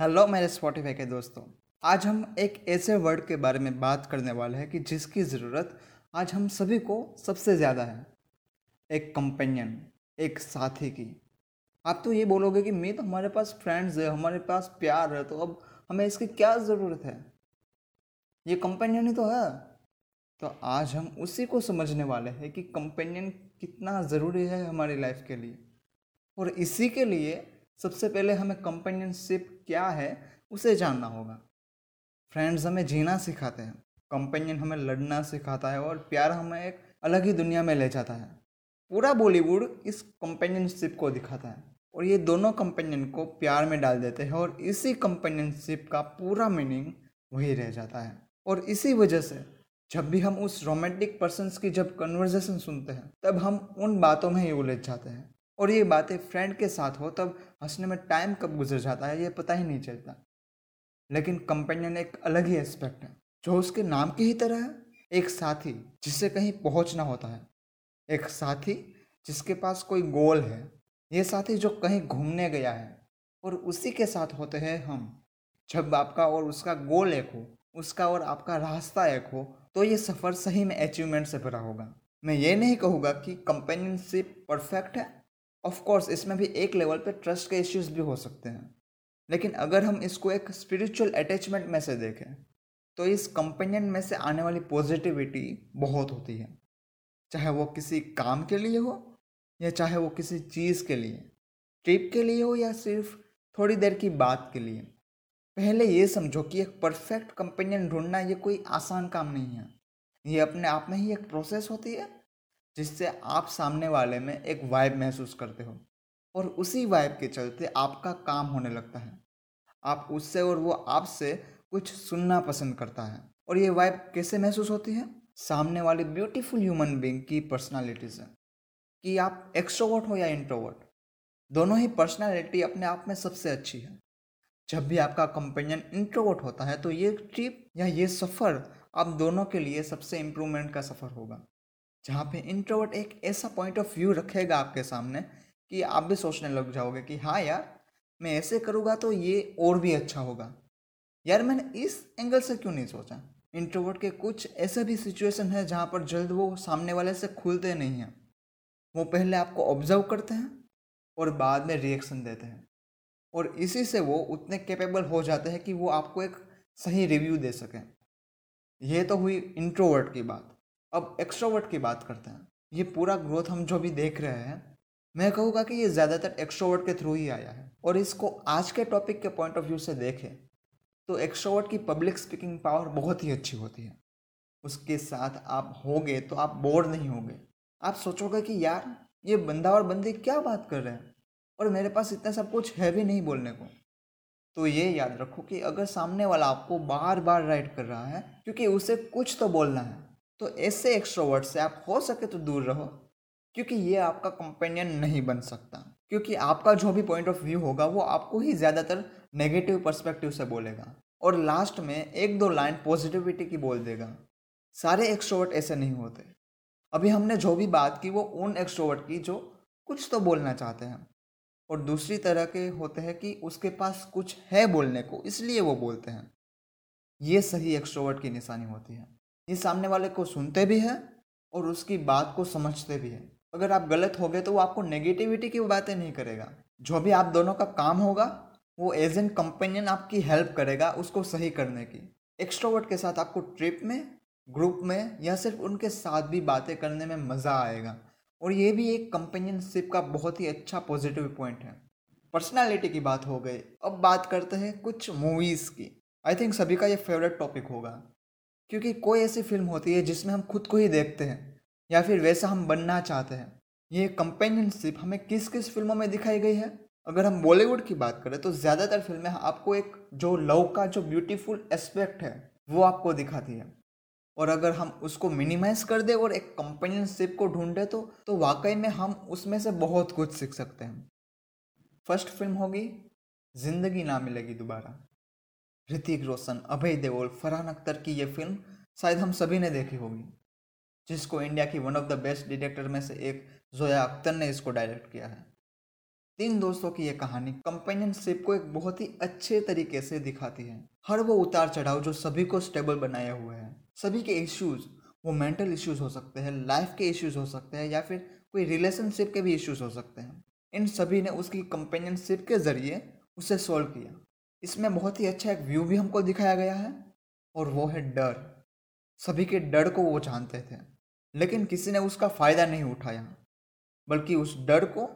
Hello मेरे Spotify के दोस्तों। आज हम एक ऐसे वर्ड के बारे में बात करने वाले हैं कि जिसकी ज़रूरत आज हम सभी को सबसे ज़्यादा है। एक कंपेनियन एक साथी की। आप तो ये बोलोगे कि मैं तो हमारे पास फ्रेंड्स है, हमारे पास प्यार है तो अब हमें इसकी क्या ज़रूरत है? ये कंपेनियन ही तो है। तो आज हम उसी को समझने वाले हैं कि कंपेनियन कितना ज़रूरी है हमारी लाइफ के लिए। और इसी के लिए सबसे पहले हमें कंपेनियनशिप क्या है, उसे जानना होगा। फ्रेंड्स हमें जीना सिखाते हैं। कंपेनियन हमें लड़ना सिखाता है और प्यार हमें एक अलग ही दुनिया में ले जाता है। पूरा बॉलीवुड इस कंपेनियनशिप को दिखाता है और ये दोनों कंपेनियन को प्यार में डाल देते हैं और इसी कंपेनियनशिप का पूरा मीनिंग वही रह जाता है। और इसी वजह से जब भी हम उस रोमांटिक पर्सनस की जब कन्वर्जेशन सुनते हैं, तब हम उन बातों में ही उलझ जाते हैं। और ये बातें फ्रेंड के साथ हो, तब हंसने में टाइम कब गुजर जाता है, ये पता ही नहीं चलता। लेकिन कंपेनियन एक अलग ही एस्पेक्ट है, जो उसके नाम की ही तरह है। एक साथी जिसे कहीं पहुँचना होता है, एक साथी जिसके पास कोई गोल है, ये साथी जो कहीं घूमने गया है। और उसी के साथ होते हैं हम। जब आपका और उसका गोल एक हो, उसका और आपका रास्ता एक हो तो ये सफ़र सही में अचीवमेंट से भरा होगा। मैं ये नहीं कहूँगा कि कंपेनियनशिप परफेक्ट है ऑफ़ कोर्स इसमें भी एक लेवल पे ट्रस्ट के इश्यूज़ भी हो सकते हैं। लेकिन अगर हम इसको एक स्पिरिचुअल अटैचमेंट में से देखें तो इस कंपेनियन में से आने वाली पॉजिटिविटी बहुत होती है। चाहे वो किसी काम के लिए हो, या चाहे वो किसी चीज़ के लिए ट्रिप के लिए हो या सिर्फ़ थोड़ी देर की बात के लिए। पहले ये समझो कि एक परफेक्ट कंपेनियन ढूंढना ये कोई आसान काम नहीं है। ये अपने आप में ही एक प्रोसेस होती है। जिससे आप सामने वाले में एक वाइब महसूस करते हो। और उसी वाइब के चलते आपका काम होने लगता है। आप उससे और वो आपसे कुछ सुनना पसंद करता है। और ये वाइब कैसे महसूस होती है? सामने वाले ब्यूटीफुल ह्यूमन बींग की पर्सनालिटी से कि आप एक्सट्रोवर्ट हो या इंट्रोवर्ट दोनों ही पर्सनालिटी अपने आप में सबसे अच्छी है। जब भी आपका कंपेनियन इंट्रोवर्ट होता है तो ये ट्रिप या ये सफ़र आप दोनों के लिए सबसे इम्प्रूवमेंट का सफ़र होगा। जहाँ पे इंट्रोवर्ट एक ऐसा पॉइंट ऑफ़ व्यू रखेगा आपके सामने कि आप भी सोचने लग जाओगे कि हाँ यार, मैं ऐसे करूँगा तो ये और भी अच्छा होगा। यार, मैंने इस एंगल से क्यों नहीं सोचा? इंट्रोवर्ट के कुछ ऐसे भी सिचुएशन है जहाँ पर जल्द वो सामने वाले से खुलते नहीं हैं। वो पहले आपको ऑब्ज़र्व करते हैं और बाद में रिएक्शन देते हैं। और इसी से वो उतने कैपेबल हो जाते हैं कि वो आपको एक सही रिव्यू दे सकें। ये तो हुई इंट्रोवर्ट की बात। अब एक्स्ट्रोवर्ट की बात करते हैं। ये पूरा ग्रोथ हम जो भी देख रहे हैं, मैं कहूँगा कि ये ज़्यादातर एक्स्ट्रोवर्ट के थ्रू ही आया है। और इसको आज के टॉपिक के पॉइंट ऑफ़ व्यू से देखें तो एक्स्ट्रोवर्ट की पब्लिक स्पीकिंग पावर बहुत ही अच्छी होती है। उसके साथ आप होगे तो आप बोर नहीं होगे। आप सोचोगे कि यार, ये बंदा और बंदी क्या बात कर रहे हैं? और मेरे पास इतना सब कुछ है भी नहीं बोलने को। तो ये याद रखो कि अगर सामने वाला आपको बार बार राइट कर रहा है, क्योंकि उसे कुछ तो बोलना है। तो ऐसे एक्स्ट्रोवर्ट से आप हो सके तो दूर रहो, क्योंकि ये आपका कंपेनियन नहीं बन सकता। क्योंकि आपका जो भी पॉइंट ऑफ़ व्यू होगा, वो आपको ही ज़्यादातर नेगेटिव पर्सपेक्टिव से बोलेगा। और लास्ट में एक दो लाइन पॉजिटिविटी की बोल देगा। सारे एक्स्ट्रोवर्ट ऐसे नहीं होते। अभी हमने जो भी बात की, वो उन एक्स्ट्रोवर्ट की जो कुछ तो बोलना चाहते हैं। और दूसरी तरह के होते हैं कि उसके पास कुछ है बोलने को, इसलिए वो बोलते हैं। ये सही एक्स्ट्रोवर्ट की निशानी होती है। ये सामने वाले को सुनते भी हैं और उसकी बात को समझते भी हैं। अगर आप गलत हो गए तो वो आपको नेगेटिविटी की बातें नहीं करेगा। जो भी आप दोनों का काम होगा, वो एज एन कंपेनियन आपकी हेल्प करेगा उसको सही करने की। एक्स्ट्रोवर्ट के साथ आपको ट्रिप में ग्रुप में या सिर्फ़ उनके साथ भी बातें करने में मज़ा आएगा। और ये भी एक कंपेनियनशिप का बहुत ही अच्छा पॉजिटिव पॉइंट है। पर्सनालिटी की बात हो गई। अब बात करते हैं कुछ मूवीज़ की। आई थिंक सभी का ये फेवरेट टॉपिक होगा। क्योंकि कोई ऐसी फ़िल्म होती है जिसमें हम खुद को ही देखते हैं, या फिर वैसा हम बनना चाहते हैं। ये कंपेनियनशिप हमें किस किस फ़िल्मों में दिखाई गई है? अगर हम बॉलीवुड की बात करें तो ज़्यादातर फ़िल्में आपको एक जो लव का जो ब्यूटीफुल एस्पेक्ट है, वो आपको दिखाती है। और अगर हम उसको मिनिमाइज कर दे और एक कंपेनियनशिप को ढूंढे तो तो वाकई में हम उसमें से बहुत कुछ सीख सकते हैं। फ़र्स्ट फ़िल्म होगी, ज़िंदगी ना मिलेगी दोबारा। ऋतिक रोशन, अभय देओल, फरहान अख्तर की ये फ़िल्म शायद हम सभी ने देखी होगी, जिसको इंडिया की one of the best director में से एक जोया अख्तर ने इसको डायरेक्ट किया है। तीन दोस्तों की यह कहानी कंपेनियनशिप को एक बहुत ही अच्छे तरीके से दिखाती है। हर वो उतार चढ़ाव जो सभी को स्टेबल बनाया हुआ है। सभी के इश्यूज़ वो मेंटल इश्यूज़ हो सकते हैं लाइफ के इश्यूज़ हो सकते हैं, या फिर कोई रिलेशनशिप के भी इश्यूज़ हो सकते हैं। इन सभी ने उसकी कंपेनियनशिप के ज़रिए उसे सॉल्व किया। इसमें बहुत ही अच्छा एक व्यू भी हमको दिखाया गया है, और वो है डर। सभी के डर को वो जानते थे, लेकिन किसी ने उसका फ़ायदा नहीं उठाया, बल्कि उस डर को,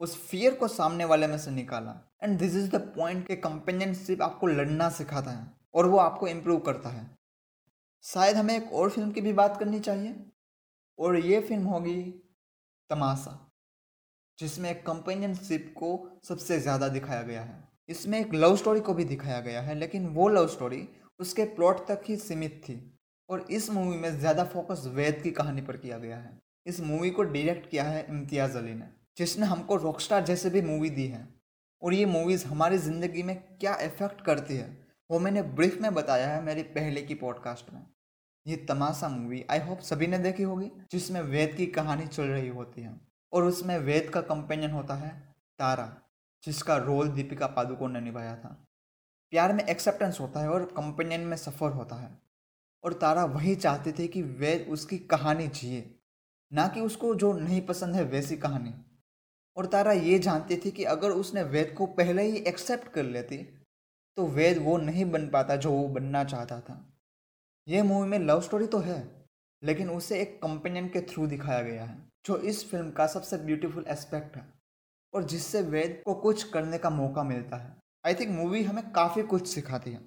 उस फियर को सामने वाले में से निकाला। And this is the point के कंपेनियनशिप आपको लड़ना सिखाता है, और वो आपको इम्प्रूव करता है। शायद हमें एक और फ़िल्म की भी बात करनी चाहिए, और ये फ़िल्म होगी तमाशा, जिसमें कंपेनियनशिप को सबसे ज़्यादा दिखाया गया है। इसमें एक लव स्टोरी को भी दिखाया गया है, लेकिन वो लव स्टोरी उसके प्लॉट तक ही सीमित थी और इस मूवी में ज़्यादा फोकस वेद की कहानी पर किया गया है। इस मूवी को डायरेक्ट किया है इम्तियाज़ अली ने, जिसने हमको रॉकस्टार जैसे भी मूवी दी है। और ये मूवीज़ हमारी ज़िंदगी में क्या इफ़ेक्ट करती है, वो मैंने ब्रीफ में बताया है मेरी पहले की पॉडकास्ट में। ये तमाशा मूवी आई होप सभी ने देखी होगी, जिसमें वेद की कहानी चल रही होती है। और उसमें वेद का कंपेनियन होता है तारा। जिसका रोल दीपिका पादुकोण ने निभाया था। प्यार में एक्सेप्टेंस होता है और कंपेनियन में सफ़र होता है। और तारा वही चाहती थी कि वेद उसकी कहानी जिए। ना कि उसको जो नहीं पसंद है वैसी कहानी। और तारा ये जानती थी कि अगर उसने वेद को पहले ही एक्सेप्ट कर लेती तो वेद वो नहीं बन पाता जो वो बनना चाहता था। ये मूवी में लव स्टोरी तो है, लेकिन उसे एक कंपेनियन के थ्रू दिखाया गया है, जो इस फ़िल्म का सबसे ब्यूटीफुल एस्पेक्ट है। और जिससे वेद को कुछ करने का मौका मिलता है। आई थिंक मूवी हमें काफ़ी कुछ सिखाती है।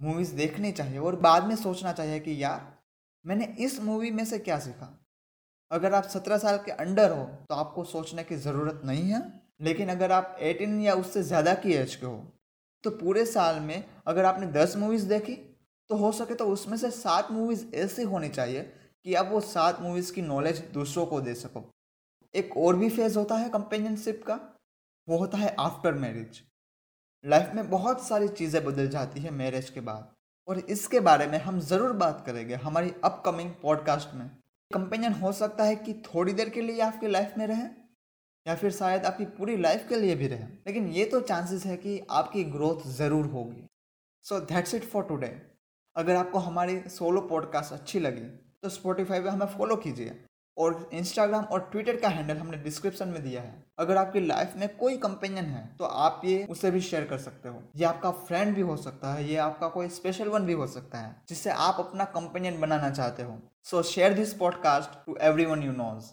मूवीज़ देखनी चाहिए और बाद में सोचना चाहिए कि यार, मैंने इस मूवी में से क्या सीखा? अगर आप सत्रह साल के अंडर हो तो आपको सोचने की ज़रूरत नहीं है। लेकिन अगर आप एटीन या उससे ज़्यादा की एज के हो तो पूरे साल में अगर आपने दस मूवीज़ देखी तो हो सके तो उसमें से सात मूवीज़ ऐसी होनी चाहिए कि आप वो सात मूवीज़ की नॉलेज दूसरों को दे सको। एक और भी फ़ेज़ होता है कंपेनियनशिप का, वो होता है आफ्टर मैरिज लाइफ में बहुत सारी चीज़ें बदल जाती है मैरिज के बाद, और इसके बारे में हम ज़रूर बात करेंगे हमारी अपकमिंग पॉडकास्ट में. कंपेनियन हो सकता है कि थोड़ी देर के लिए आपकी लाइफ में रहें, या फिर शायद आपकी पूरी लाइफ के लिए भी रहें, लेकिन ये तो चांसेस है कि आपकी ग्रोथ ज़रूर होगी. So that's it for today अगर आपको हमारी सोलो पॉडकास्ट अच्छी लगी तो स्पॉटिफाई पे हमें फॉलो कीजिए. और इंस्टाग्राम और ट्विटर का हैंडल हमने डिस्क्रिप्शन में दिया है। अगर आपकी लाइफ में कोई कंपेनियन है तो आप ये उसे भी शेयर कर सकते हो। ये आपका फ्रेंड भी हो सकता है, ये आपका कोई स्पेशल वन भी हो सकता है जिससे आप अपना कंपेनियन बनाना चाहते हो। So share this podcast to everyone you knows